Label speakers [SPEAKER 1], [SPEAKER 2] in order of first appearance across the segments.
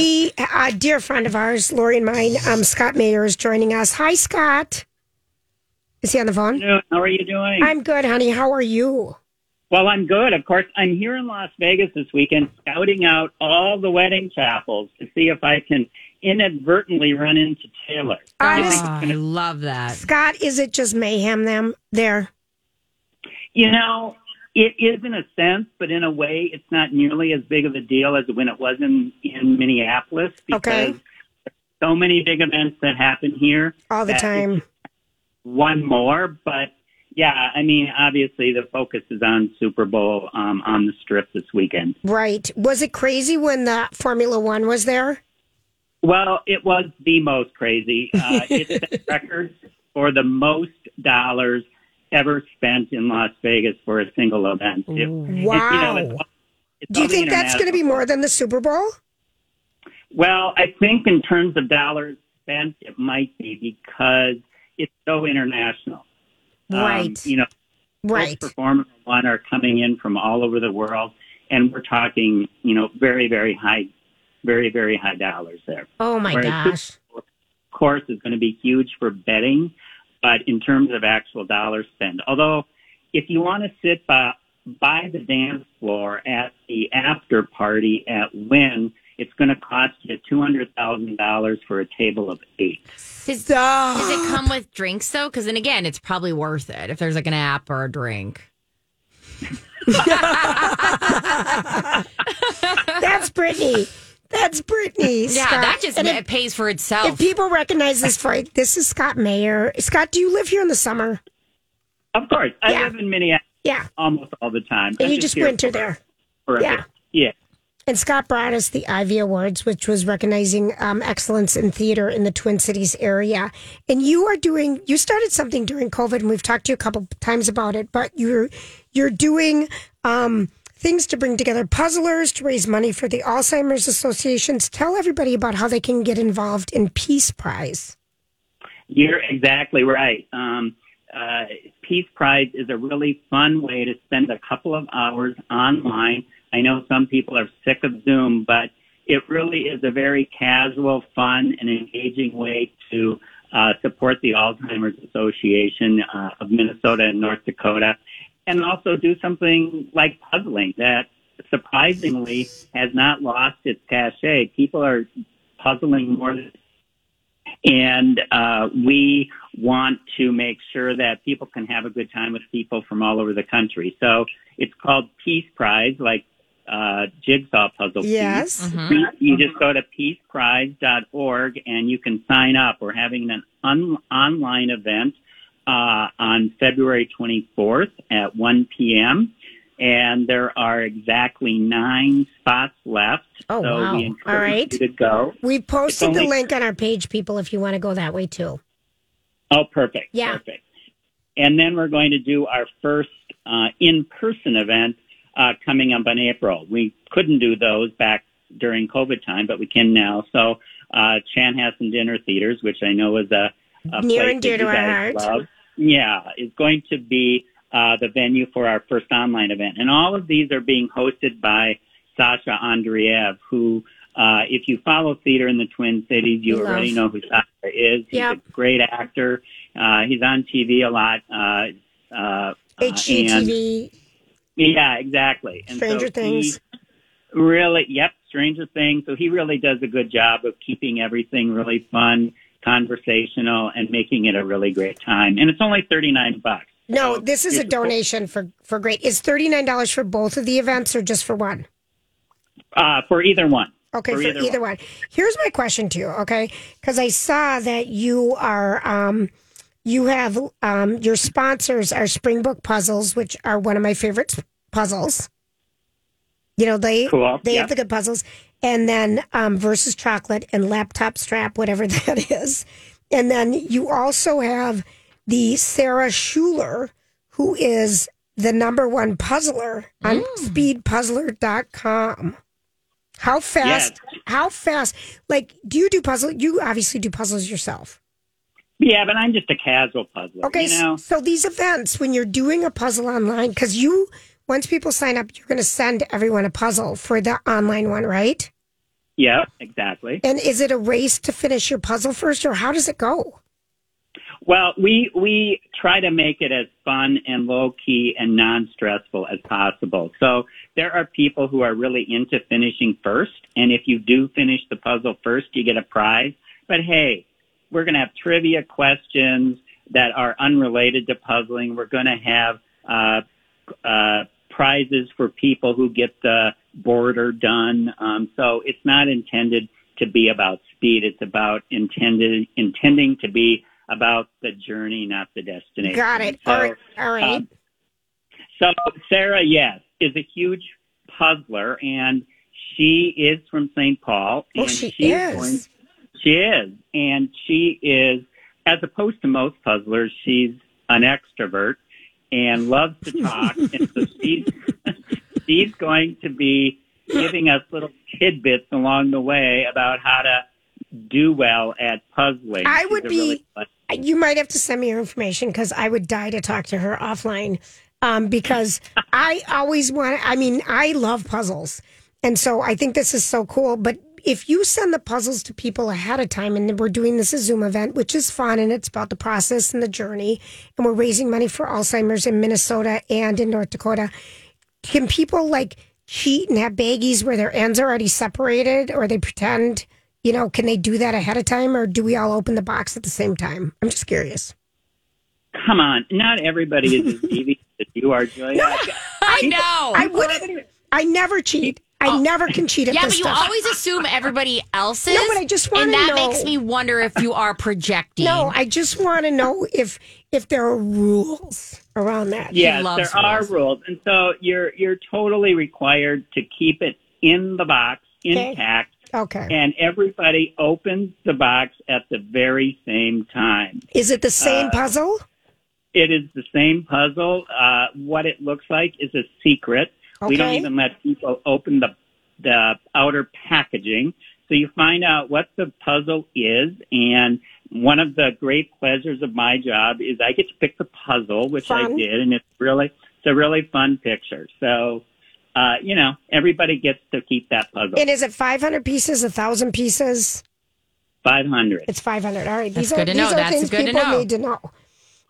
[SPEAKER 1] We, a dear friend of ours, Lori and mine, um, Scott Mayer is joining us. Hi, Scott. Is he on the phone?
[SPEAKER 2] Hello, How are you doing?
[SPEAKER 1] I'm good, honey. How are you?
[SPEAKER 2] well, I'm good. Of course, I'm here in Las Vegas this weekend, scouting out all the wedding chapels to see if I can inadvertently run into Taylor.
[SPEAKER 1] Honest-
[SPEAKER 3] Oh, I love that.
[SPEAKER 1] Scott, is it just mayhem them there?
[SPEAKER 2] You know, it is in a sense, but in a way, it's not nearly as big of a deal as when it was in in Minneapolis because
[SPEAKER 1] Okay.
[SPEAKER 2] there's so many big events that happen here.
[SPEAKER 1] All the time.
[SPEAKER 2] One more, but yeah, I mean, obviously the focus is on Super Bowl um, on the strip this weekend.
[SPEAKER 1] Right. Was it crazy when the Formula One was there?
[SPEAKER 2] Well, it was the most crazy. Uh, it set records for the most dollars ever spent in Las Vegas for a single event. It- it- you
[SPEAKER 1] Wow.
[SPEAKER 2] know, it's- it's
[SPEAKER 1] Do you think that's going to be more than the Super Bowl?
[SPEAKER 2] Well, I think in terms of dollars spent, it might be because it's so international. Um,
[SPEAKER 1] Right.
[SPEAKER 2] you know,
[SPEAKER 1] Right.
[SPEAKER 2] performers one are coming in from all over the world, and we're talking, you know, very, very high, very, very high dollars there.
[SPEAKER 1] Oh my
[SPEAKER 2] Whereas
[SPEAKER 1] gosh.
[SPEAKER 2] Of course, is going to be huge for betting, but in terms of actual dollar spend, although if you want to sit by, by the dance floor at the after party at Wynn, it's going to cost you two hundred thousand dollars for a table of eight.
[SPEAKER 3] Does, does it come with drinks though? Because then again, it's probably worth it if there's like an app or a drink.
[SPEAKER 1] That's Brittany. That's Brittany.
[SPEAKER 3] Yeah,
[SPEAKER 1] Scott.
[SPEAKER 3] that just
[SPEAKER 1] And
[SPEAKER 3] it
[SPEAKER 1] if,
[SPEAKER 3] pays for itself.
[SPEAKER 1] if people recognize this fight, this is Scott Mayer. Scott, do you live here in the summer?
[SPEAKER 2] Of course, I
[SPEAKER 1] Yeah.
[SPEAKER 2] live in Minneapolis
[SPEAKER 1] Yeah.
[SPEAKER 2] almost all the time.
[SPEAKER 1] And
[SPEAKER 2] I'm
[SPEAKER 1] you just
[SPEAKER 2] here
[SPEAKER 1] winter there.
[SPEAKER 2] for a
[SPEAKER 1] Yeah.
[SPEAKER 2] Yeah.
[SPEAKER 1] And Scott brought us the Ivey Awards, which was recognizing um, excellence in theater in the Twin Cities area. And you are doing, you started something during COVID, and we've talked to you a couple times about it. But you're you're doing um, things to bring together puzzlers to raise money for the Alzheimer's Associations. Tell everybody about how they can get involved in Piece Prize.
[SPEAKER 2] You're exactly right. Um, uh, Piece Prize is a really fun way to spend a couple of hours online. I know some people are sick of Zoom, but it really is a very casual, fun, and engaging way to uh, support the Alzheimer's Association uh, of Minnesota and North Dakota, and also do something like puzzling that surprisingly has not lost its cachet. People are puzzling more and uh, we want to make sure that people can have a good time with people from all over the country. So it's called Piece Prize, like uh, jigsaw puzzle. piece.
[SPEAKER 1] Yes.
[SPEAKER 3] Mhm.
[SPEAKER 2] You just go to pieceprize.org and you can sign up. We're having an un- online event uh, on February 24th at 1 p.m. And there are exactly nine spots left.
[SPEAKER 1] Oh,
[SPEAKER 2] so
[SPEAKER 1] wow.
[SPEAKER 2] we
[SPEAKER 1] All
[SPEAKER 2] encourage
[SPEAKER 1] right.
[SPEAKER 2] you to go.
[SPEAKER 1] We posted
[SPEAKER 2] It's
[SPEAKER 1] the link on our page, people, if you want to go that way too.
[SPEAKER 2] Oh, perfect.
[SPEAKER 1] Yeah.
[SPEAKER 2] Perfect. And then we're going to do our first uh, in-person event uh, coming up in April. We couldn't do those back during COVID time, but we can now. So uh, Chanhassen Dinner Theaters, which I know is a, a
[SPEAKER 1] Near
[SPEAKER 2] place
[SPEAKER 1] and dear
[SPEAKER 2] that
[SPEAKER 1] to
[SPEAKER 2] you
[SPEAKER 1] our
[SPEAKER 2] guys
[SPEAKER 1] heart.
[SPEAKER 2] love. Yeah, is going to be uh, the venue for our first online event. And all of these are being hosted by Sasha Andreev, who, uh, if you follow theater in the Twin Cities, you already know who Sasha is. He's
[SPEAKER 1] Yep.
[SPEAKER 2] a great actor. Uh, he's on TV a lot. Uh, uh,
[SPEAKER 1] HGTV,
[SPEAKER 2] yeah, exactly. And
[SPEAKER 1] Stranger
[SPEAKER 2] so
[SPEAKER 1] Things.
[SPEAKER 2] Really, yep, Stranger Things. So he really does a good job of keeping everything really fun, conversational, and making it a really great time. And it's only thirty nine bucks.
[SPEAKER 1] No,
[SPEAKER 2] So
[SPEAKER 1] this is a donation for for great. Is thirty nine dollars for both of the events or just for one?
[SPEAKER 2] Uh, for either one.
[SPEAKER 1] Okay,
[SPEAKER 2] For
[SPEAKER 1] for,
[SPEAKER 2] either
[SPEAKER 1] either,
[SPEAKER 2] one.
[SPEAKER 1] one. Here's my question to you. Okay, because I saw that you are um, you have um, your sponsors are Springbok Puzzles, which are one of my favorite puzzles. You know they
[SPEAKER 2] Cool,
[SPEAKER 1] they have the good puzzles, and then um, versus chocolate and laptop strap, whatever that is, and then you also have the Sarah Schuler, who is the number one puzzler on speedpuzzler.com. How fast? How fast? Like, do you do puzzle? You obviously do puzzles yourself.
[SPEAKER 2] Yeah, but I'm just a casual puzzler.
[SPEAKER 1] Okay,
[SPEAKER 2] you know.
[SPEAKER 1] so these events, when you're doing a puzzle online, because you, once people sign up, you're going to send everyone a puzzle for the online one, right?
[SPEAKER 2] Yeah, exactly.
[SPEAKER 1] And is it a race to finish your puzzle first, or how does it go?
[SPEAKER 2] Well, we we try to make it as fun and low key and non stressful as possible. So there are people who are really into finishing first, and if you do finish the puzzle first, you get a prize. But hey, we're going to have trivia questions that are unrelated to puzzling. We're going to have uh, uh, prizes for people who get the border done. Um, so it's not intended to be about speed. It's about intended intending to be about the journey, not the destination.
[SPEAKER 1] Got it.
[SPEAKER 2] So,
[SPEAKER 1] all right. All right.
[SPEAKER 2] um, so Sarah, yes, is a huge puzzler, and she is from St. Paul.
[SPEAKER 1] oh,
[SPEAKER 2] and
[SPEAKER 1] she
[SPEAKER 2] she's
[SPEAKER 1] is.
[SPEAKER 2] going- she is, and she is, as opposed to most puzzlers, she's an extrovert and loves to talk, and so she's she's going to be giving us little tidbits along the way about how to do well at puzzling.
[SPEAKER 1] I would be-
[SPEAKER 2] really
[SPEAKER 1] you might have to send me your information because I would die to talk to her offline. Um, because I always want. I mean, I love puzzles, and so I think this is so cool. But if you send the puzzles to people ahead of time, and we're doing this a Zoom event, which is fun, and it's about the process and the journey, and we're raising money for Alzheimer's in Minnesota and in North Dakota. Can people like cheat and have baggies where their ends are already separated, or they pretend? You know, can they do that ahead of time, or do we all open the box at the same time? I'm just curious.
[SPEAKER 2] Come on, not everybody is as devious as you are, Julia.
[SPEAKER 3] I know.
[SPEAKER 1] I would. I never cheat. I never can cheat at
[SPEAKER 3] Oh. yeah,
[SPEAKER 1] this
[SPEAKER 3] but you
[SPEAKER 1] stuff.
[SPEAKER 3] always assume everybody else's.
[SPEAKER 1] No, but I just wanna know.
[SPEAKER 3] And that
[SPEAKER 1] know-
[SPEAKER 3] makes me wonder if you are projecting.
[SPEAKER 1] no, I just want to know if if there are rules around that.
[SPEAKER 2] Yes,
[SPEAKER 3] loves
[SPEAKER 2] there are
[SPEAKER 3] rules.
[SPEAKER 2] rules, and so you're you're totally required to keep it in the box
[SPEAKER 1] Okay.
[SPEAKER 2] intact,
[SPEAKER 1] Okay.
[SPEAKER 2] and everybody opens the box at the very same time.
[SPEAKER 1] Is it the same
[SPEAKER 2] Uh,
[SPEAKER 1] puzzle?
[SPEAKER 2] It is the same puzzle. Uh, what it looks like is a secret. We don't even let people open the the outer packaging. So you find out what the puzzle is, and one of the great pleasures of my job is I get to pick the puzzle, which I did, and it's really it's a really fun picture. So, uh, you know, everybody gets to keep that puzzle.
[SPEAKER 1] And is it 500 pieces, a 1,000 pieces?
[SPEAKER 2] Five hundred.
[SPEAKER 1] It's 500. All right.
[SPEAKER 3] That's
[SPEAKER 1] These are,
[SPEAKER 3] good to
[SPEAKER 1] these
[SPEAKER 3] know.
[SPEAKER 1] are
[SPEAKER 3] That's
[SPEAKER 1] things
[SPEAKER 3] good to know.
[SPEAKER 1] need to know.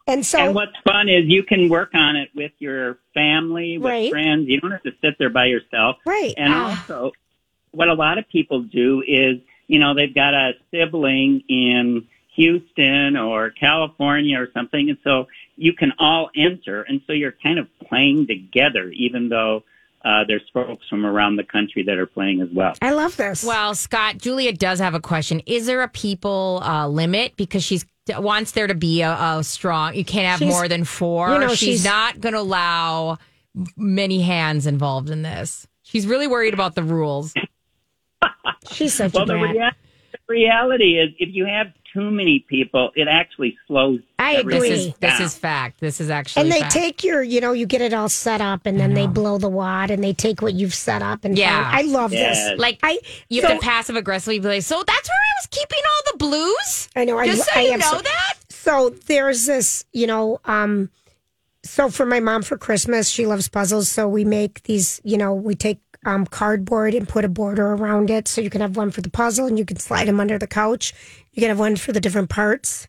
[SPEAKER 1] And so,
[SPEAKER 2] And what's fun is you can work on it with your family, with
[SPEAKER 1] Right.
[SPEAKER 2] friends. You don't have to sit there by yourself.
[SPEAKER 1] right.
[SPEAKER 2] And
[SPEAKER 1] Ah,
[SPEAKER 2] also, what a lot of people do is, you know, they've got a sibling in Houston or California or something, and so you can all enter, and so you're kind of playing together, even though uh, there's folks from around the country that are playing as well.
[SPEAKER 1] I love this.
[SPEAKER 3] Well, Scott, Julia does have a question. Is there a people uh, limit because she's wants there to be a, a strong? You can't have
[SPEAKER 1] She's-
[SPEAKER 3] more than four.
[SPEAKER 1] you know,
[SPEAKER 3] she's,
[SPEAKER 1] she's-
[SPEAKER 3] not going to allow many hands involved in this. She's really worried about the rules.
[SPEAKER 1] She's such
[SPEAKER 2] Well,
[SPEAKER 1] a
[SPEAKER 2] the, rea- reality is, if you have too many people, it actually slows.
[SPEAKER 1] I
[SPEAKER 3] This
[SPEAKER 1] agree.
[SPEAKER 3] is this is fact. This is actually
[SPEAKER 1] And they
[SPEAKER 3] fact.
[SPEAKER 1] take your, you know, you get it all set up, and then they blow the wad, and they take what you've set up. And
[SPEAKER 3] Yeah.
[SPEAKER 1] I love
[SPEAKER 2] Yes.
[SPEAKER 1] this.
[SPEAKER 3] like
[SPEAKER 1] I
[SPEAKER 3] you
[SPEAKER 1] so-
[SPEAKER 3] have to passive aggressively be like, so that's where I was keeping all the blues.
[SPEAKER 1] I know. I,
[SPEAKER 3] so
[SPEAKER 1] I
[SPEAKER 3] you know
[SPEAKER 1] so-
[SPEAKER 3] that.
[SPEAKER 1] So there's this, you know, um, so for my mom for Christmas, she loves puzzles. So we make these, you know, we take um, cardboard and put a border around it. So you can have one for the puzzle and you can slide them under the couch. You can have one for the different parts.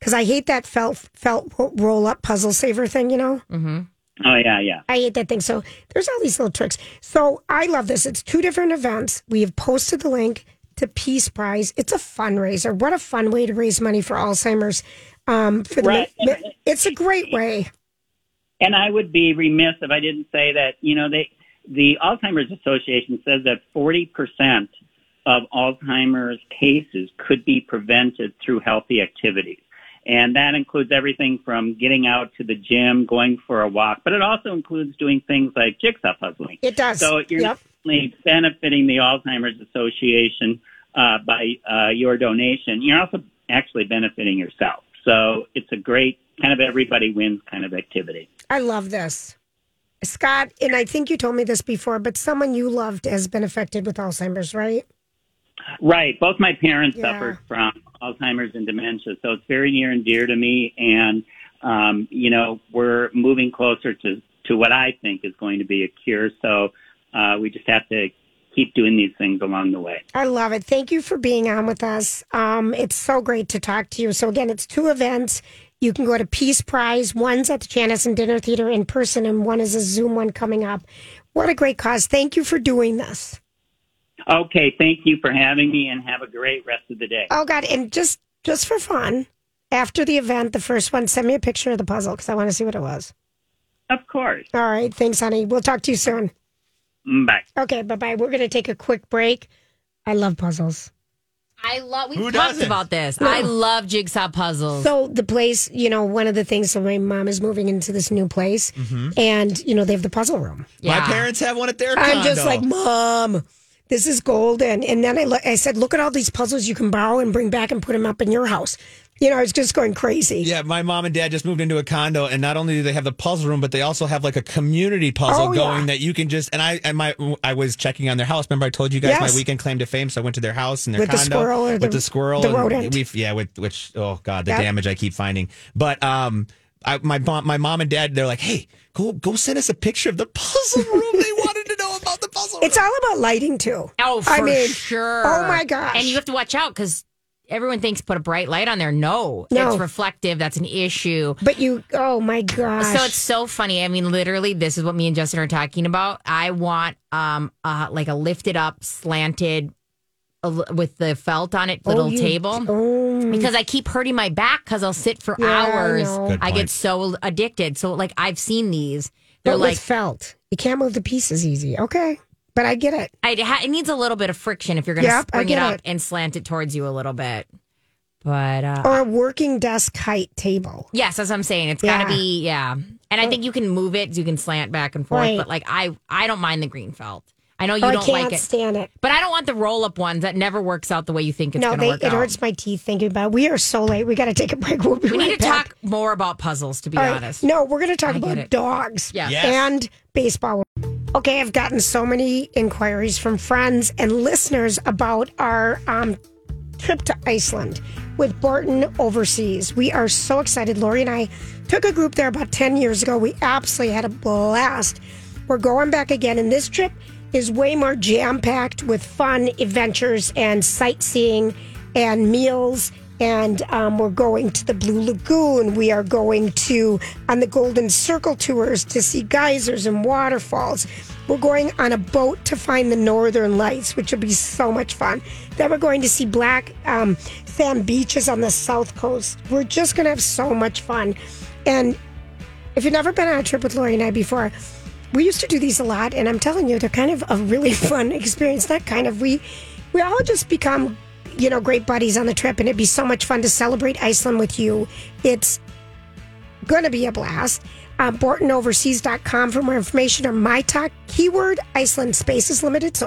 [SPEAKER 1] Cause I hate that felt, felt roll up puzzle saver thing, you know?
[SPEAKER 2] Oh yeah, yeah.
[SPEAKER 1] I hate that thing. So there's all these little tricks. So I love this. It's two different events. We have posted the link to Piece Prize. It's a fundraiser. What a fun way to raise money for Alzheimer's. Um, for the
[SPEAKER 2] Right.
[SPEAKER 1] it's a great way.
[SPEAKER 2] And I would be remiss if I didn't say that, you know, they, the Alzheimer's Association says that 40% of Alzheimer's cases could be prevented through healthy activities. And that includes everything from getting out to the gym, going for a walk, but it also includes doing things like jigsaw puzzling.
[SPEAKER 1] It does.
[SPEAKER 2] So you're
[SPEAKER 1] Yep.
[SPEAKER 2] benefiting the Alzheimer's Association uh, by uh, your donation, you're also actually benefiting yourself. So it's a great kind of everybody wins kind of activity.
[SPEAKER 1] I love this. Scott, and I think you told me this before, but someone you loved has been affected with Alzheimer's, right?
[SPEAKER 2] Right. Both my parents
[SPEAKER 1] Yeah.
[SPEAKER 2] suffered from Alzheimer's and dementia, so it's very near and dear to me. And um, you know, we're moving closer to to what I think is going to be a cure. So uh, we just have to keep doing these things along the way.
[SPEAKER 1] I love it. Thank you for being on with us. Um, it's so great to talk to you. So again, it's two events. You can go to Piece Prize. One's at the Chanhassen Dinner Theater in person, and one is a Zoom one coming up. What a great cause! Thank you for doing this.
[SPEAKER 2] Okay, thank you for having me, and have a great rest of the day.
[SPEAKER 1] Oh God! And just just for fun, after the event, the first one, send me a picture of the puzzle because I want to see what it was.
[SPEAKER 2] Of course.
[SPEAKER 1] All right. Thanks, honey. We'll talk to you soon.
[SPEAKER 2] Mm, Bye.
[SPEAKER 1] Okay. Bye bye. We're going to take a quick break. I love puzzles.
[SPEAKER 3] I love. We
[SPEAKER 4] Who
[SPEAKER 3] talked
[SPEAKER 4] doesn't?
[SPEAKER 3] about this. I love jigsaw puzzles.
[SPEAKER 1] So the place, you know, one of the things. So my mom is moving into this new place, and you know they have the puzzle room.
[SPEAKER 3] yeah.
[SPEAKER 4] My parents have one at their condo.
[SPEAKER 1] I'm just like, mom, this is gold. And and then I, lo- I said, look at all these puzzles you can borrow and bring back and put them up in your house. You know, I was just going crazy.
[SPEAKER 4] Yeah, my mom and dad just moved into a condo, and not only do they have the puzzle room, but they also have like a community puzzle
[SPEAKER 1] Oh,
[SPEAKER 4] going
[SPEAKER 1] yeah.
[SPEAKER 4] that you can just. And I and my I was checking on their house. Remember, I told you guys
[SPEAKER 1] Yes.
[SPEAKER 4] my weekend claim to fame, so I went to their house and their
[SPEAKER 1] With the squirrel or
[SPEAKER 4] with
[SPEAKER 1] the-
[SPEAKER 4] the squirrel,
[SPEAKER 1] the
[SPEAKER 4] and
[SPEAKER 1] rodent.
[SPEAKER 4] We've yeah, with which oh god, the
[SPEAKER 1] Yep.
[SPEAKER 4] damage I keep finding. But um, I, my mom, my mom and dad, they're like, hey, go go send us a picture of the puzzle room. they wanted to know about the puzzle.
[SPEAKER 1] It's all about lighting too.
[SPEAKER 3] Oh, for
[SPEAKER 1] I mean,
[SPEAKER 3] sure.
[SPEAKER 1] Oh my gosh.
[SPEAKER 3] And you have to watch out because everyone thinks put a bright light on there. No,
[SPEAKER 1] No.
[SPEAKER 3] it's reflective. That's an issue.
[SPEAKER 1] But you, oh my gosh.
[SPEAKER 3] So it's so funny. I mean, literally, this is what me and Justin are talking about. I want um uh like a lifted up, slanted, with the felt on it, little
[SPEAKER 1] you-
[SPEAKER 3] table.
[SPEAKER 1] Oh,
[SPEAKER 3] Because I keep hurting my back because I'll sit for
[SPEAKER 1] Yeah,
[SPEAKER 3] hours.
[SPEAKER 1] know.
[SPEAKER 4] Good
[SPEAKER 3] I get so addicted. So like I've seen these. They're
[SPEAKER 1] but
[SPEAKER 3] like
[SPEAKER 1] with felt. You can't move the pieces easy. Okay. But I get it.
[SPEAKER 3] I, it ha- it needs a little bit of friction if you're going to
[SPEAKER 1] Yep, I
[SPEAKER 3] bring it up
[SPEAKER 1] it.
[SPEAKER 3] and slant it towards you a little bit. But uh,
[SPEAKER 1] Or a working desk height table.
[SPEAKER 3] yes, that's what I'm saying. It's got to be yeah. And I think you can move it. You can slant back and forth.
[SPEAKER 1] Right.
[SPEAKER 3] But like I, I don't mind the green felt. I know you
[SPEAKER 1] Oh,
[SPEAKER 3] don't
[SPEAKER 1] can't
[SPEAKER 3] like it,
[SPEAKER 1] stand it.
[SPEAKER 3] but I don't want the roll up ones that never works out the way you think it's
[SPEAKER 1] No,
[SPEAKER 3] going to
[SPEAKER 1] they,
[SPEAKER 3] work
[SPEAKER 1] it
[SPEAKER 3] out.
[SPEAKER 1] hurts my teeth thinking about it. We are so late. We got to take a break. We'll be
[SPEAKER 3] we
[SPEAKER 1] right
[SPEAKER 3] need to
[SPEAKER 1] back.
[SPEAKER 3] talk more about puzzles. To be
[SPEAKER 1] All right.
[SPEAKER 3] honest,
[SPEAKER 1] No, we're going to talk
[SPEAKER 3] I
[SPEAKER 1] about dogs
[SPEAKER 3] Yeah.
[SPEAKER 4] Yes.
[SPEAKER 1] and baseball. Okay, I've gotten so many inquiries from friends and listeners about our um, trip to Iceland with Borton Overseas. We are so excited. Lori and I took a group there about 10 years ago. We absolutely had a blast. We're going back again, and this trip is way more jam packed with fun adventures and sightseeing and meals. And um, we're going to the Blue Lagoon. We are going to on the Golden Circle tours to see geysers and waterfalls. We're going on a boat to find the Northern Lights, which will be so much fun. Then we're going to see black um, sand beaches on the South Coast. We're just going to have so much fun. And if you've never been on a trip with Lori and I before, we used to do these a lot, and I'm telling you, they're kind of a really fun experience. That kind of we we all just become you know great buddies on the trip, and it'd be so much fun to celebrate Iceland with you. It's to be a blast. Uh, BortonOverseas.com for more information or my talk keyword Iceland space is limited, so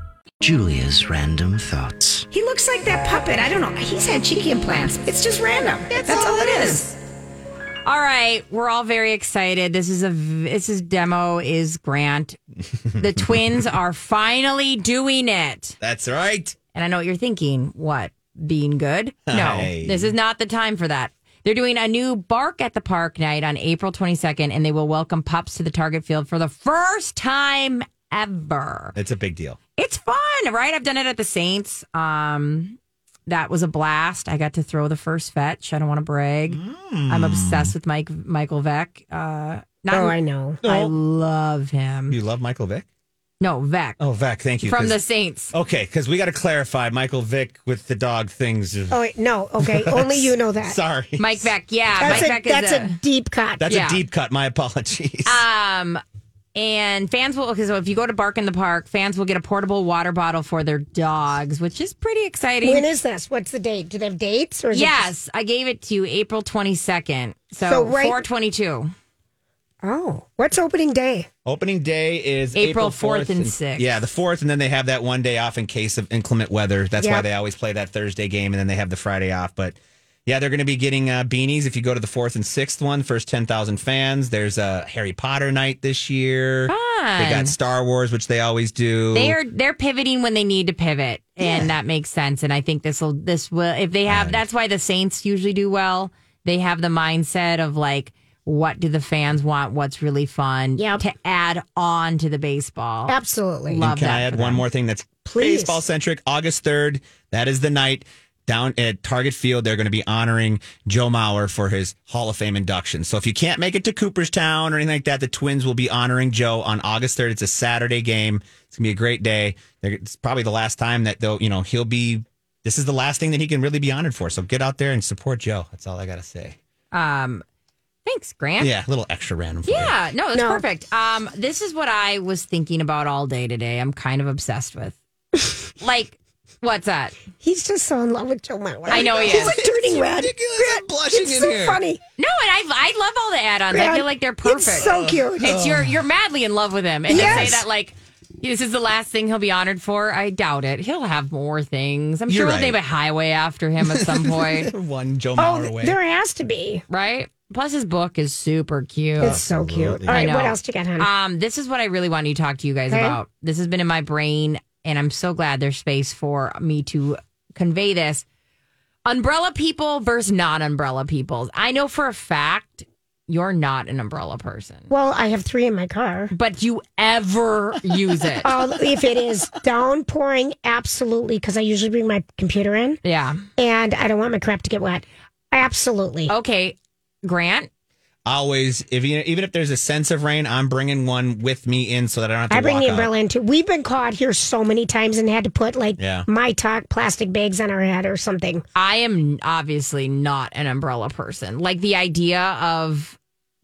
[SPEAKER 5] Julia's random thoughts.
[SPEAKER 1] He looks like that puppet. I don't know. He's had cheeky implants. It's just random. That's, all, it is.
[SPEAKER 3] All right, we're all very excited. This is a this is demo is Grant. the twins are finally doing it.
[SPEAKER 4] That's right.
[SPEAKER 3] And I know what you're thinking. What? being good. No,
[SPEAKER 4] Hey.
[SPEAKER 3] this is not the time for that. They're doing a new Bark at the Park night on April 22nd, and they will welcome pups to the Target field for the first time ever.
[SPEAKER 4] It's a big deal.
[SPEAKER 3] It's fun, right? I've done it at the Saints. Um, that was a blast. I got to throw the first fetch. I don't want to brag. I'm obsessed with Mike Michael Vick. Uh, not,
[SPEAKER 1] Oh, I know.
[SPEAKER 3] I love him.
[SPEAKER 4] You love Michael Vick?
[SPEAKER 3] No, Vick
[SPEAKER 4] Oh, Vick, thank you.
[SPEAKER 3] From the Saints.
[SPEAKER 4] Okay, because we got to clarify Michael Vick with the dog things.
[SPEAKER 1] Oh wait, no. Okay, only you know that.
[SPEAKER 4] Sorry.
[SPEAKER 3] Mike Vick, yeah,
[SPEAKER 1] That's,
[SPEAKER 3] Mike
[SPEAKER 1] a,
[SPEAKER 3] Vick is
[SPEAKER 1] that's
[SPEAKER 3] a,
[SPEAKER 1] a deep cut.
[SPEAKER 4] That's
[SPEAKER 3] Yeah.
[SPEAKER 4] a deep cut. My apologies.
[SPEAKER 3] Um, and fans will okay. So if you go to Bark in the Park, fans will get a portable water bottle for their dogs, which is pretty exciting.
[SPEAKER 1] when is this? What's the date? Do they have dates or is it just-
[SPEAKER 3] yes, I gave it to you April twenty second. So,
[SPEAKER 1] So right-
[SPEAKER 3] four twenty two.
[SPEAKER 1] oh, what's opening day?
[SPEAKER 4] Opening day is
[SPEAKER 3] April
[SPEAKER 4] April
[SPEAKER 3] 4th
[SPEAKER 4] 4th
[SPEAKER 3] and 6th.
[SPEAKER 4] Yeah, the 4th, and then they have that one day off in case of inclement weather. That's why
[SPEAKER 1] Yep.
[SPEAKER 4] they always play that Thursday game, and then they have the Friday off. But yeah, they're going to be getting uh, beanies if you go to the 4th and 6th one, first 10,000 fans. There's a Harry Potter night this year. They got Star Wars, which they always do.
[SPEAKER 3] They are they're pivoting when they need to pivot, and that makes sense. And I think this will this will if they have. That's why the Saints usually do well. They have the mindset of like, what do the fans want? What's really fun?
[SPEAKER 1] Yep.
[SPEAKER 3] To add on to the baseball.
[SPEAKER 1] Absolutely.
[SPEAKER 3] Love
[SPEAKER 4] And can
[SPEAKER 3] that
[SPEAKER 4] I add one more thing that's
[SPEAKER 1] Please.
[SPEAKER 4] baseball centric? August 3rd, that is the night down at Target Field. They're going to be honoring Joe Mauer for his Hall of Fame induction. So if you can't make it to Cooperstown or anything like that, the Twins will be honoring Joe on August 3rd. It's a Saturday game. It's going to be a great day. It's probably the last time that they'll, you know, he'll be, this is the last thing that he can really be honored for. So get out there and support Joe. That's all I got to say.
[SPEAKER 3] Um, thanks, Grant.
[SPEAKER 4] Yeah, a little extra random for you.
[SPEAKER 3] Yeah, no, it's
[SPEAKER 1] No.
[SPEAKER 3] perfect. Um, this is what I was thinking about all day today. I'm kind of obsessed with. like, what's that?
[SPEAKER 1] He's just so in love with Joe Mauer.
[SPEAKER 3] I know he
[SPEAKER 1] He's
[SPEAKER 3] is.
[SPEAKER 1] like turning red.
[SPEAKER 4] ridiculous. I'm blushing
[SPEAKER 1] It's
[SPEAKER 4] in
[SPEAKER 1] so
[SPEAKER 4] here.
[SPEAKER 1] funny.
[SPEAKER 3] No, and I I love all the add-ons. I
[SPEAKER 1] Yeah,
[SPEAKER 3] feel like they're perfect.
[SPEAKER 1] It's so cute.
[SPEAKER 3] It's you're you're madly in love with him, and to
[SPEAKER 1] Yes.
[SPEAKER 3] say that like this is the last thing he'll be honored for, I doubt it. He'll have more things. I'm
[SPEAKER 4] You're
[SPEAKER 3] sure they'll
[SPEAKER 4] right.
[SPEAKER 3] name a highway after him at some point.
[SPEAKER 4] point, One Joe
[SPEAKER 1] Oh,
[SPEAKER 4] Mauer away.
[SPEAKER 1] there has to be.
[SPEAKER 3] right? Plus, his book is super cute.
[SPEAKER 1] It's so cute. All
[SPEAKER 4] Absolutely.
[SPEAKER 1] right, what else do you got, honey?
[SPEAKER 3] Um, this is what I really wanted to talk to you guys
[SPEAKER 1] Okay.
[SPEAKER 3] about. This has been in my brain, and I'm so glad there's space for me to convey this. Umbrella people versus non umbrella people. I know for a fact you're not an umbrella person,
[SPEAKER 1] well, I have three in my car.
[SPEAKER 3] but you ever use it.
[SPEAKER 1] Uh, if it is downpouring, absolutely, because I usually bring my computer in
[SPEAKER 3] yeah.
[SPEAKER 1] and I don't want my crap to get wet. Absolutely.
[SPEAKER 3] Okay. Grant,
[SPEAKER 4] always if you, even if there's a sense of rain i'm bringing one with me in so that i don't have to
[SPEAKER 1] I bring
[SPEAKER 4] walk
[SPEAKER 1] the
[SPEAKER 4] out.
[SPEAKER 1] umbrella in too. We've been caught here so many times and had to put like
[SPEAKER 4] Yeah.
[SPEAKER 1] my talk plastic bags on our head or something.
[SPEAKER 3] I am obviously not an umbrella person. Like the idea of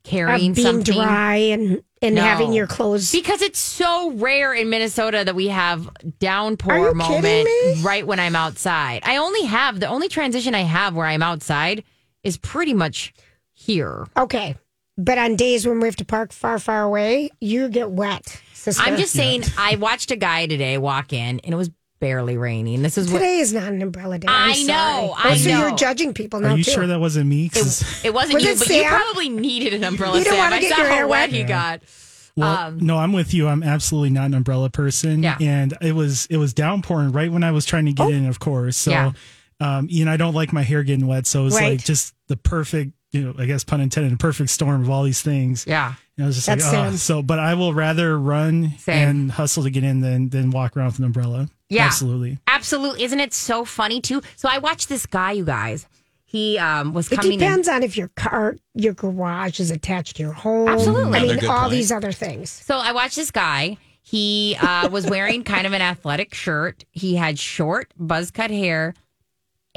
[SPEAKER 3] carrying
[SPEAKER 1] Of being
[SPEAKER 3] something.
[SPEAKER 1] dry and and
[SPEAKER 3] No.
[SPEAKER 1] having your clothes.
[SPEAKER 3] Because it's so rare in Minnesota that we have
[SPEAKER 1] Are you
[SPEAKER 3] downpour
[SPEAKER 1] kidding
[SPEAKER 3] moment
[SPEAKER 1] me?
[SPEAKER 3] right when I'm outside. I only have the only transition I have where I'm outside is pretty much here.
[SPEAKER 1] Okay, but on days when we have to park far, far away, you get wet. sister.
[SPEAKER 3] I'm just saying I watched a guy today walk in and it was barely raining. This is what
[SPEAKER 1] Today is not an umbrella day. I'm
[SPEAKER 3] I know,
[SPEAKER 1] sorry.
[SPEAKER 3] I
[SPEAKER 1] Oh, so
[SPEAKER 3] know.
[SPEAKER 1] you're judging people now
[SPEAKER 6] Are you
[SPEAKER 1] too.
[SPEAKER 6] sure that wasn't me? 'Cause-
[SPEAKER 3] it wasn't
[SPEAKER 1] Was
[SPEAKER 3] you,
[SPEAKER 1] it
[SPEAKER 3] but you
[SPEAKER 1] Sam?
[SPEAKER 3] probably needed an umbrella.
[SPEAKER 1] You don't
[SPEAKER 3] Sam.
[SPEAKER 1] wanna
[SPEAKER 3] I
[SPEAKER 1] get
[SPEAKER 3] saw
[SPEAKER 1] your
[SPEAKER 3] how
[SPEAKER 1] hair
[SPEAKER 3] wet
[SPEAKER 1] wet?
[SPEAKER 3] he got.
[SPEAKER 6] well,
[SPEAKER 3] um,
[SPEAKER 6] no, I'm with you. I'm absolutely not an umbrella person.
[SPEAKER 3] Yeah.
[SPEAKER 6] And it was it was downpouring right when I was trying to get
[SPEAKER 1] Oh.
[SPEAKER 6] in, of course. So
[SPEAKER 3] Yeah.
[SPEAKER 6] um, you know, I don't like my hair getting wet. So it was
[SPEAKER 1] Right.
[SPEAKER 6] like just the perfect, you know, I guess pun intended, a perfect storm of all these things.
[SPEAKER 3] Yeah.
[SPEAKER 6] And I was just
[SPEAKER 1] That's
[SPEAKER 6] like, oh, so but I will rather run
[SPEAKER 3] Same.
[SPEAKER 6] and hustle to get in than than walk around with an umbrella.
[SPEAKER 3] Yeah.
[SPEAKER 6] Absolutely.
[SPEAKER 3] Absolutely. Isn't it so funny too? So I watched this guy, you guys. He um, was
[SPEAKER 1] It
[SPEAKER 3] coming in.
[SPEAKER 1] depends on if your car, your garage is attached to your home.
[SPEAKER 3] Absolutely.
[SPEAKER 1] I mean, all
[SPEAKER 4] point.
[SPEAKER 1] these other things.
[SPEAKER 3] So I watched this guy. He uh, was wearing kind of an athletic shirt. He had short, buzz cut hair,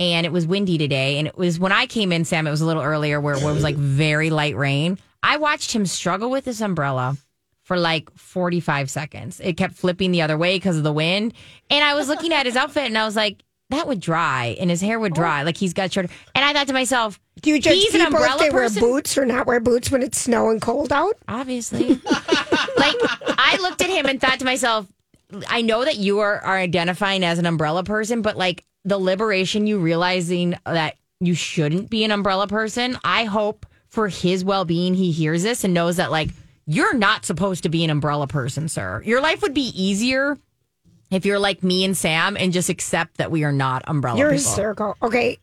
[SPEAKER 3] and it was windy today. And it was when I came in, Sam, it was a little earlier where, where it was like very light rain. I watched him struggle with his umbrella for like 45 seconds. It kept flipping the other way because of the wind. And I was looking at his outfit and I was like, that would dry and his hair would dry. Like he's got short. And I thought to myself,
[SPEAKER 1] Do you judge
[SPEAKER 3] he's an
[SPEAKER 1] people if
[SPEAKER 3] umbrella
[SPEAKER 1] they
[SPEAKER 3] person?
[SPEAKER 1] wear boots or not wear boots when it's snow and cold out?
[SPEAKER 3] obviously. like I looked at him and thought to myself, I know that you are, are identifying as an umbrella person, but like the liberation you realizing that you shouldn't be an umbrella person, I hope for his well being he hears this and knows that like you're not supposed to be an umbrella person, sir. Your life would be easier if you're like me and Sam and just accept that we are not umbrella
[SPEAKER 1] You're
[SPEAKER 3] people.
[SPEAKER 1] hysterical. Okay.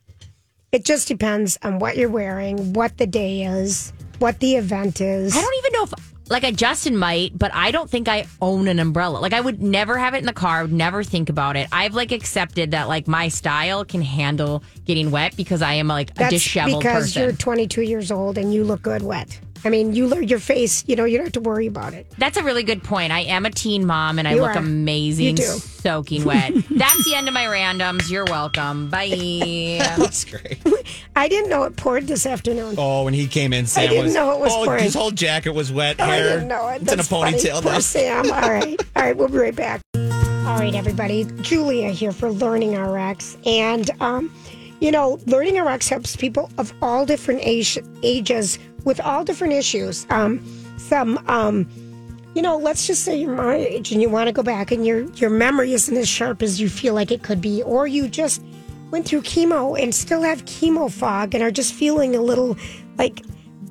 [SPEAKER 1] It just depends on what you're wearing, what the day is, what the event is.
[SPEAKER 3] I don't even know if like I Justin might, but I don't think I own an umbrella. Like I would never have it in the car, I would never think about it. I've like accepted that like my style can handle getting wet because I am like a
[SPEAKER 1] That's
[SPEAKER 3] disheveled
[SPEAKER 1] because
[SPEAKER 3] person.
[SPEAKER 1] you're 22 years old and you look good wet. I mean, you look your face. You know, you don't have to worry about it.
[SPEAKER 3] That's a really good point. I am a teen mom and I
[SPEAKER 1] You
[SPEAKER 3] look
[SPEAKER 1] are.
[SPEAKER 3] amazing
[SPEAKER 1] You do.
[SPEAKER 3] soaking wet. That's the end of my randoms. You're welcome. Bye.
[SPEAKER 4] That's great.
[SPEAKER 1] I didn't know it poured this afternoon.
[SPEAKER 4] Oh, when he came in, Sam I
[SPEAKER 1] didn't
[SPEAKER 4] was.
[SPEAKER 1] know it was
[SPEAKER 4] oh,
[SPEAKER 1] pouring.
[SPEAKER 4] his whole jacket was wet.
[SPEAKER 1] Oh, I
[SPEAKER 4] hair.
[SPEAKER 1] didn't know it.
[SPEAKER 4] It's in a
[SPEAKER 1] That's funny.
[SPEAKER 4] ponytail
[SPEAKER 1] Poor. Sam. All right. All right. We'll be right back. All right, everybody. Julia here for Learning RX. And, um, you know, Learning RX helps people of all different age, ages with all different issues. Um, some, um, you know, let's just say you're my age and you want to go back and your your memory isn't as sharp as you feel like it could be, or you just went through chemo and still have chemo fog and are just feeling a little like,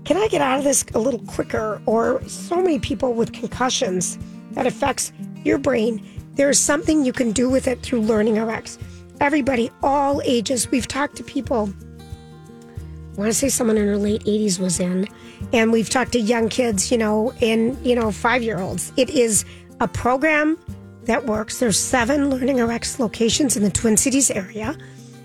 [SPEAKER 1] can I get out of this a little quicker? Or so many people with concussions that affects your brain. There's something you can do with it through Learning RX. Everybody, all ages. We've talked to people. I want to say someone in her late 80s was in, and we've talked to young kids, you know, and you know, five year olds. It is a program that works. There's seven Learning RX locations in the Twin Cities area.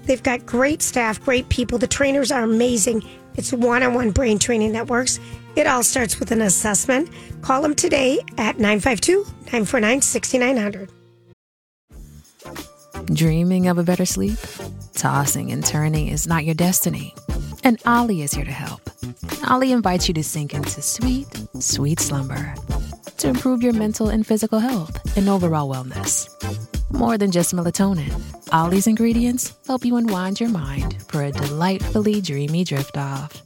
[SPEAKER 1] They've got great staff, great people. The trainers are amazing. It's one on one brain training that works. It all starts with an assessment. Call them today at 952 949 6900.
[SPEAKER 7] Dreaming of a better sleep? Tossing and turning is not your destiny. And Olly is here to help. Olly invites you to sink into sweet, sweet slumber to improve your mental and physical health and overall wellness. More than just melatonin, Olly's ingredients help you unwind your mind for a delightfully dreamy drift off.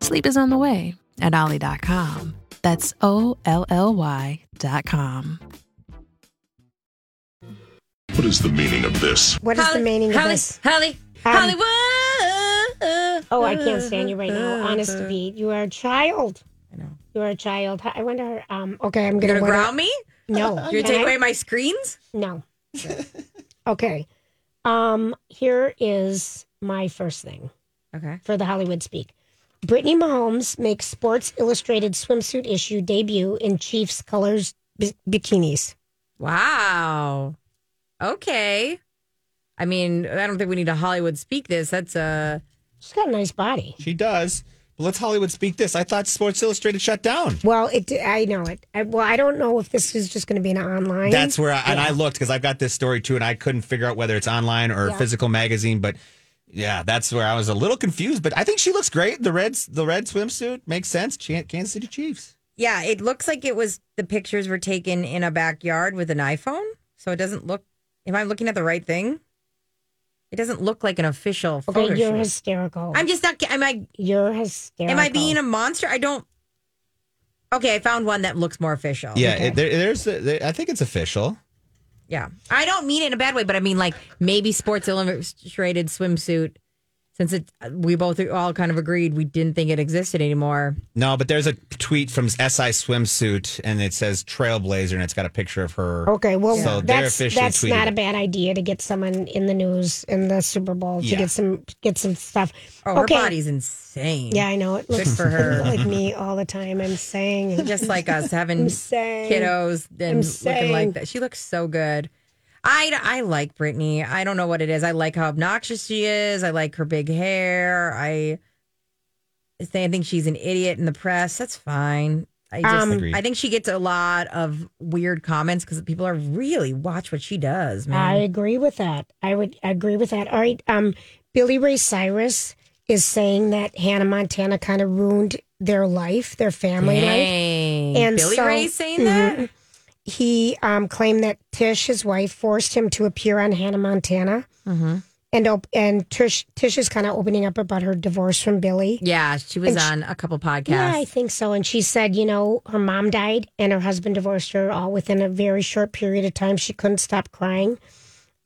[SPEAKER 7] Sleep is on the way at Olly.com. That's O L L Y.com.
[SPEAKER 8] What is the meaning of this?
[SPEAKER 1] What is the meaning of
[SPEAKER 3] Holly,
[SPEAKER 1] this?
[SPEAKER 3] Holly,
[SPEAKER 1] Um,
[SPEAKER 3] Hollywood.
[SPEAKER 1] Oh, I can't stand you right now. Honest to be, you are a child.
[SPEAKER 3] I know.
[SPEAKER 1] You are a child. I wonder. Um. Okay, I'm
[SPEAKER 3] You're
[SPEAKER 1] gonna.
[SPEAKER 3] gonna
[SPEAKER 1] wonder-
[SPEAKER 3] ground me?
[SPEAKER 1] No.
[SPEAKER 3] You're gonna take away my screens?
[SPEAKER 1] No. okay. Um. Here is my first thing
[SPEAKER 3] Okay.
[SPEAKER 1] for the Hollywood speak. Brittany Mahomes makes Sports Illustrated swimsuit issue debut in Chiefs colors bi- bikinis.
[SPEAKER 3] Wow. Okay. I mean, I don't think we need to Hollywood speak this. That's uh
[SPEAKER 1] She's got a nice body.
[SPEAKER 4] She does. But let's Hollywood speak this. I thought Sports Illustrated shut down.
[SPEAKER 1] Well, it. I know it. I, well, I don't know if this is just going to be an online.
[SPEAKER 4] That's where, I, and I looked because I've got this story too, and I couldn't figure out whether it's online or
[SPEAKER 1] Yeah.
[SPEAKER 4] physical magazine. But yeah, that's where I was a little confused. But I think she looks great. The reds, the red swimsuit makes sense. Chan- Kansas City Chiefs.
[SPEAKER 3] yeah, it looks like it was the pictures were taken in a backyard with an iPhone. So it doesn't look am I looking at the right thing? It doesn't look like an official
[SPEAKER 1] Okay,
[SPEAKER 3] photo
[SPEAKER 1] you're
[SPEAKER 3] shoot.
[SPEAKER 1] hysterical.
[SPEAKER 3] I'm just not am I
[SPEAKER 1] You're hysterical.
[SPEAKER 3] am I being a monster? I don't Okay, I found one that looks more official.
[SPEAKER 4] Yeah, it, there, there's. There, I think it's official.
[SPEAKER 3] Yeah. I don't mean it in a bad way, but I mean like maybe Sports Illustrated swimsuit since it we both all kind of agreed we didn't think it existed anymore.
[SPEAKER 4] No, but there's a tweet from SI Swimsuit, and it says Trailblazer, and it's got a picture of her.
[SPEAKER 1] Okay, well,
[SPEAKER 4] so they're
[SPEAKER 1] that's
[SPEAKER 4] officially
[SPEAKER 1] that's
[SPEAKER 4] tweeted
[SPEAKER 1] not a bad idea to get someone in the news in the Super Bowl to
[SPEAKER 4] Yeah.
[SPEAKER 1] get some get some stuff.
[SPEAKER 3] Oh, her
[SPEAKER 1] okay.
[SPEAKER 3] body's insane.
[SPEAKER 1] Yeah, I know it
[SPEAKER 3] Good
[SPEAKER 1] looks
[SPEAKER 3] for her.
[SPEAKER 1] like me all the time. I'm saying,
[SPEAKER 3] Just like us having
[SPEAKER 1] I'm
[SPEAKER 3] kiddos
[SPEAKER 1] I'm
[SPEAKER 3] and looking
[SPEAKER 1] saying.
[SPEAKER 3] like that. She looks so good. I, I like Brittany. I don't know what it is. I like how obnoxious she is. I like her big hair. I I think she's an idiot in the press. That's fine. I just
[SPEAKER 1] Um,
[SPEAKER 3] I think she gets a lot of weird comments because people are really watch what she does, man.
[SPEAKER 1] I agree with that. I would agree with that. All right, um, Billy Ray Cyrus is saying that Hannah Montana kind of ruined their life, their family life. And
[SPEAKER 3] Billy
[SPEAKER 1] so-
[SPEAKER 3] Ray's saying that.
[SPEAKER 1] He um, claimed that Tish, his wife, forced him to appear on Hannah Montana,
[SPEAKER 3] Mm-hmm.
[SPEAKER 1] and op- and Tish Tish is kind of opening up about her divorce from Billy.
[SPEAKER 3] Yeah, she was
[SPEAKER 1] And she-
[SPEAKER 3] on a couple podcasts.
[SPEAKER 1] Yeah, I think so. And she said, you know, her mom died and her husband divorced her all within a very short period of time. She couldn't stop crying.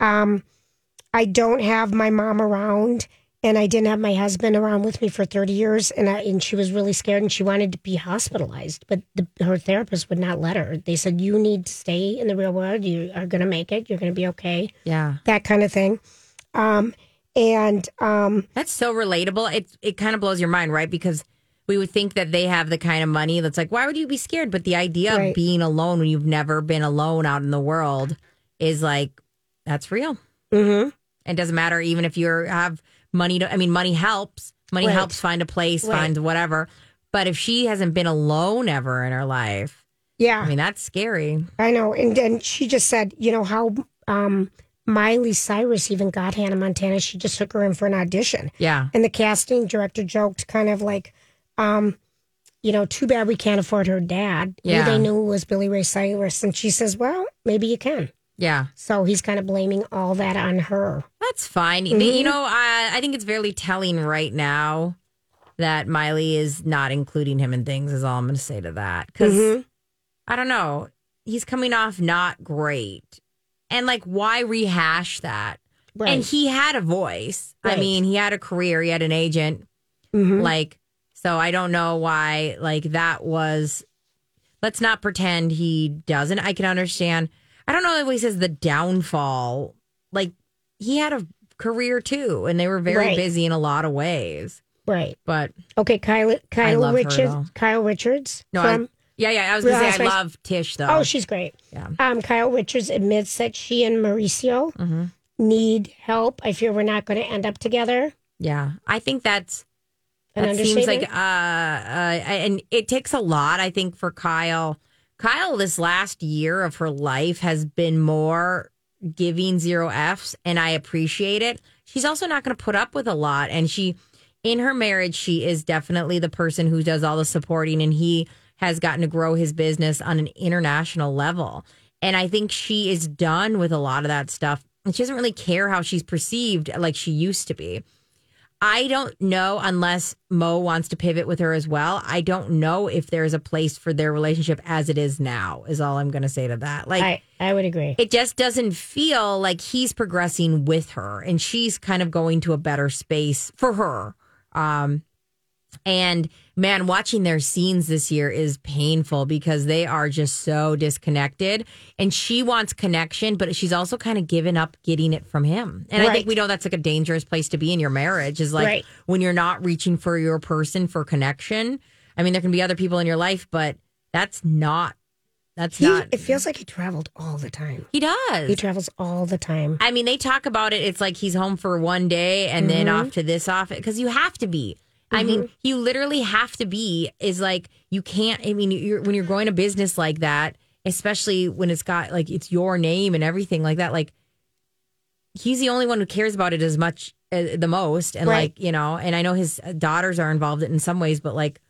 [SPEAKER 1] Um, I don't have my mom around and I didn't have my husband around with me for 30 years, and I, and she was really scared, and she wanted to be hospitalized, but the, her therapist would not let her. They said, "You need to stay in the real world. You are going to make it. You're going to be okay."
[SPEAKER 3] Yeah.
[SPEAKER 1] That kind of thing. Um, and um,
[SPEAKER 3] That's so relatable. It it kind of blows your mind, right? Because we would think that they have the kind of money that's like, why would you be scared? But the idea
[SPEAKER 1] Right.
[SPEAKER 3] of being alone when you've never been alone out in the world is like that's real.
[SPEAKER 1] mhm.
[SPEAKER 3] It doesn't matter even if you have money to I mean money helps. Money
[SPEAKER 1] Right.
[SPEAKER 3] helps find a place,
[SPEAKER 1] Right.
[SPEAKER 3] find whatever. But if she hasn't been alone ever in her life,
[SPEAKER 1] yeah,
[SPEAKER 3] I mean that's scary.
[SPEAKER 1] I know. And then she just said, you know, how um, Miley Cyrus even got Hannah Montana. She just took her in for an audition.
[SPEAKER 3] Yeah.
[SPEAKER 1] And the casting director joked kind of like, um, you know, too bad we can't afford her dad. Who
[SPEAKER 3] Yeah.
[SPEAKER 1] they knew was Billy Ray Cyrus. And she says, well, maybe you can.
[SPEAKER 3] Yeah.
[SPEAKER 1] So he's kind of blaming all that on her.
[SPEAKER 3] That's fine.
[SPEAKER 1] Mm-hmm.
[SPEAKER 3] You know, I, I think it's very telling right now that Miley is not including him in things, is all I'm going to say to that. Because
[SPEAKER 1] Mm-hmm.
[SPEAKER 3] I don't know. He's coming off not great. And like, why rehash that?
[SPEAKER 1] Right.
[SPEAKER 3] And he had a voice. I mean, he had a career, he had an agent.
[SPEAKER 1] Mhm.
[SPEAKER 3] Like, so I don't know why, like, that was. Let's not pretend he doesn't. I can understand. I don't know if he says the downfall. Like, he had a career too, and they were very
[SPEAKER 1] Right.
[SPEAKER 3] busy in a lot of ways.
[SPEAKER 1] Right.
[SPEAKER 3] But
[SPEAKER 1] Okay, Kyle, Kyle Richards. Kyle Richards.
[SPEAKER 3] no,
[SPEAKER 1] from,
[SPEAKER 3] I, yeah, yeah. I was gonna say I love Tish though.
[SPEAKER 1] Oh, she's great.
[SPEAKER 3] Yeah.
[SPEAKER 1] Um, Kyle Richards admits that she and Mauricio
[SPEAKER 3] Mm-hmm.
[SPEAKER 1] need help. I fear we're not going to end up together.
[SPEAKER 3] Yeah, I think that's
[SPEAKER 1] An
[SPEAKER 3] that seems like uh, uh, and it takes a lot. I think for Kyle, Kyle, this last year of her life has been more giving zero Fs, and I appreciate it. She's also not going to put up with a lot, and she, in her marriage, she is definitely the person who does all the supporting, and he has gotten to grow his business on an international level. And I think she is done with a lot of that stuff. And she doesn't really care how she's perceived like she used to be. I don't know unless Mo wants to pivot with her as well. I don't know if there's a place for their relationship as it is now, is all I'm going to say to that. Like,
[SPEAKER 1] I, I would agree.
[SPEAKER 3] it just doesn't feel like he's progressing with her and she's kind of going to a better space for her. Um, and man, watching their scenes this year is painful because they are just so disconnected. And she wants connection, but she's also kind of given up getting it from him. And I think we know that's like a dangerous place to be in your marriage is like
[SPEAKER 1] Right.
[SPEAKER 3] when you're not reaching for your person for connection. I mean, there can be other people in your life, but that's not, that's
[SPEAKER 1] He,
[SPEAKER 3] not,
[SPEAKER 1] it feels like he traveled all the time.
[SPEAKER 3] he does.
[SPEAKER 1] He travels all the time.
[SPEAKER 3] I mean, they talk about it. It's like he's home for one day and then
[SPEAKER 1] Mm-hmm.
[SPEAKER 3] off to this office because you have to be. I mean, you literally have to be. Is like you can't. I mean, you're, when you're growing a business like that, especially when it's got like it's your name and everything like that. Like he's the only one who cares about it as much uh, the most, and
[SPEAKER 1] Right.
[SPEAKER 3] like you know. And I know his daughters are involved in some ways, but like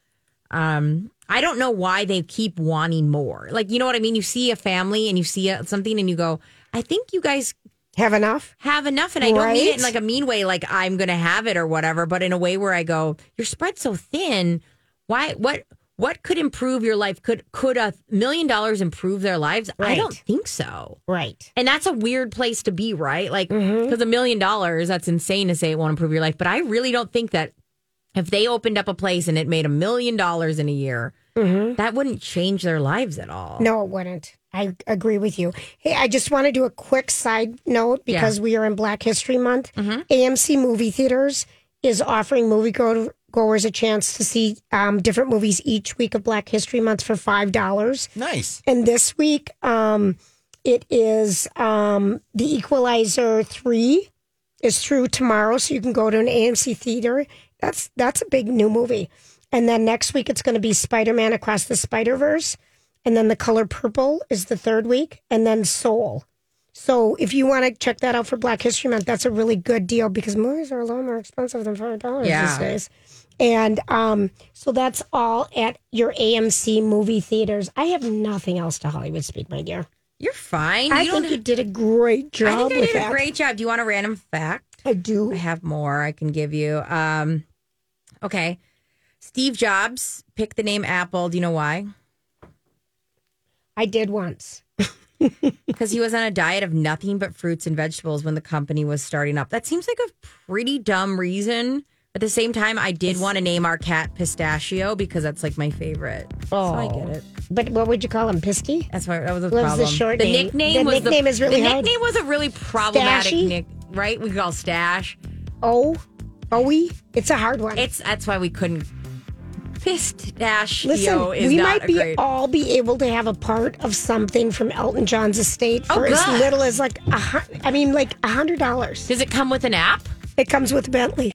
[SPEAKER 3] um I don't know why they keep wanting more. Like, you know what I mean? You see a family and you see a, something and you go, I think you guys
[SPEAKER 1] Have enough?
[SPEAKER 3] have enough. And I don't mean it in like a mean way, like I'm going to have it or whatever, but in a way where I go, you're spread so thin. Why, what, what could improve your life? Could, could a million dollars improve their lives? I don't think so.
[SPEAKER 1] Right.
[SPEAKER 3] And that's a weird place to be, right? Like,
[SPEAKER 1] Mm-hmm.
[SPEAKER 3] because a million dollars, that's insane to say it won't improve your life. But I really don't think that if they opened up a place and it made a million dollars in a year, that wouldn't change their lives at all.
[SPEAKER 1] Mm-hmm. No, it wouldn't. I agree with you. Hey, I just want to do a quick side note because we are in Black History Month.
[SPEAKER 3] Mm-hmm.
[SPEAKER 1] AMC Movie Theaters is offering moviegoers a chance to see um, different movies each week of Black History Month for five dollars.
[SPEAKER 4] Nice.
[SPEAKER 1] And this week, um, it is um, The Equalizer three is through tomorrow, so you can go to an AMC theater. That's that's a big new movie. And then next week, it's going to be Spider Man Across the Spider Verse, and then The Color Purple is the third week, and then Soul. So if you want to check that out for Black History Month, that's a really good deal because movies are a lot more expensive than five dollars
[SPEAKER 3] Yeah.
[SPEAKER 1] these days. And um, so that's all at your AMC movie theaters. I have nothing else to Hollywood speak, my dear.
[SPEAKER 3] You're fine.
[SPEAKER 1] I
[SPEAKER 3] you
[SPEAKER 1] think
[SPEAKER 3] don't
[SPEAKER 1] you did a great job
[SPEAKER 3] I think I
[SPEAKER 1] with
[SPEAKER 3] did
[SPEAKER 1] that.
[SPEAKER 3] a great job. Do you want a random fact?
[SPEAKER 1] I do.
[SPEAKER 3] I have more I can give you. Um, okay. Steve Jobs picked the name Apple. Do you know why?
[SPEAKER 1] I did once.
[SPEAKER 3] because he was on a diet of nothing but fruits and vegetables when the company was starting up. That seems like a pretty dumb reason. At the same time, I did want to name our cat Pistachio because that's like my favorite. So I oh. get it.
[SPEAKER 1] But what would you call him? Pisky?
[SPEAKER 3] That's why that was
[SPEAKER 1] What was the
[SPEAKER 3] problem.
[SPEAKER 1] short
[SPEAKER 3] the
[SPEAKER 1] name?
[SPEAKER 3] nickname
[SPEAKER 1] The
[SPEAKER 3] was
[SPEAKER 1] nickname
[SPEAKER 3] the,
[SPEAKER 1] is really
[SPEAKER 3] the
[SPEAKER 1] hard.
[SPEAKER 3] nickname was a really problematic
[SPEAKER 1] Stashy?
[SPEAKER 3] nick, right? We call Stash.
[SPEAKER 1] Oh, Owie? It's a hard one.
[SPEAKER 3] It's that's why we couldn't. Pistachio
[SPEAKER 1] Listen,
[SPEAKER 3] is
[SPEAKER 1] we
[SPEAKER 3] not
[SPEAKER 1] might be
[SPEAKER 3] great.
[SPEAKER 1] all be able to have a part of something from Elton John's estate
[SPEAKER 3] Oh,
[SPEAKER 1] for as little as like a hun- I mean, like a hundred dollars.
[SPEAKER 3] Does it come with an app?
[SPEAKER 1] It comes with Bentley.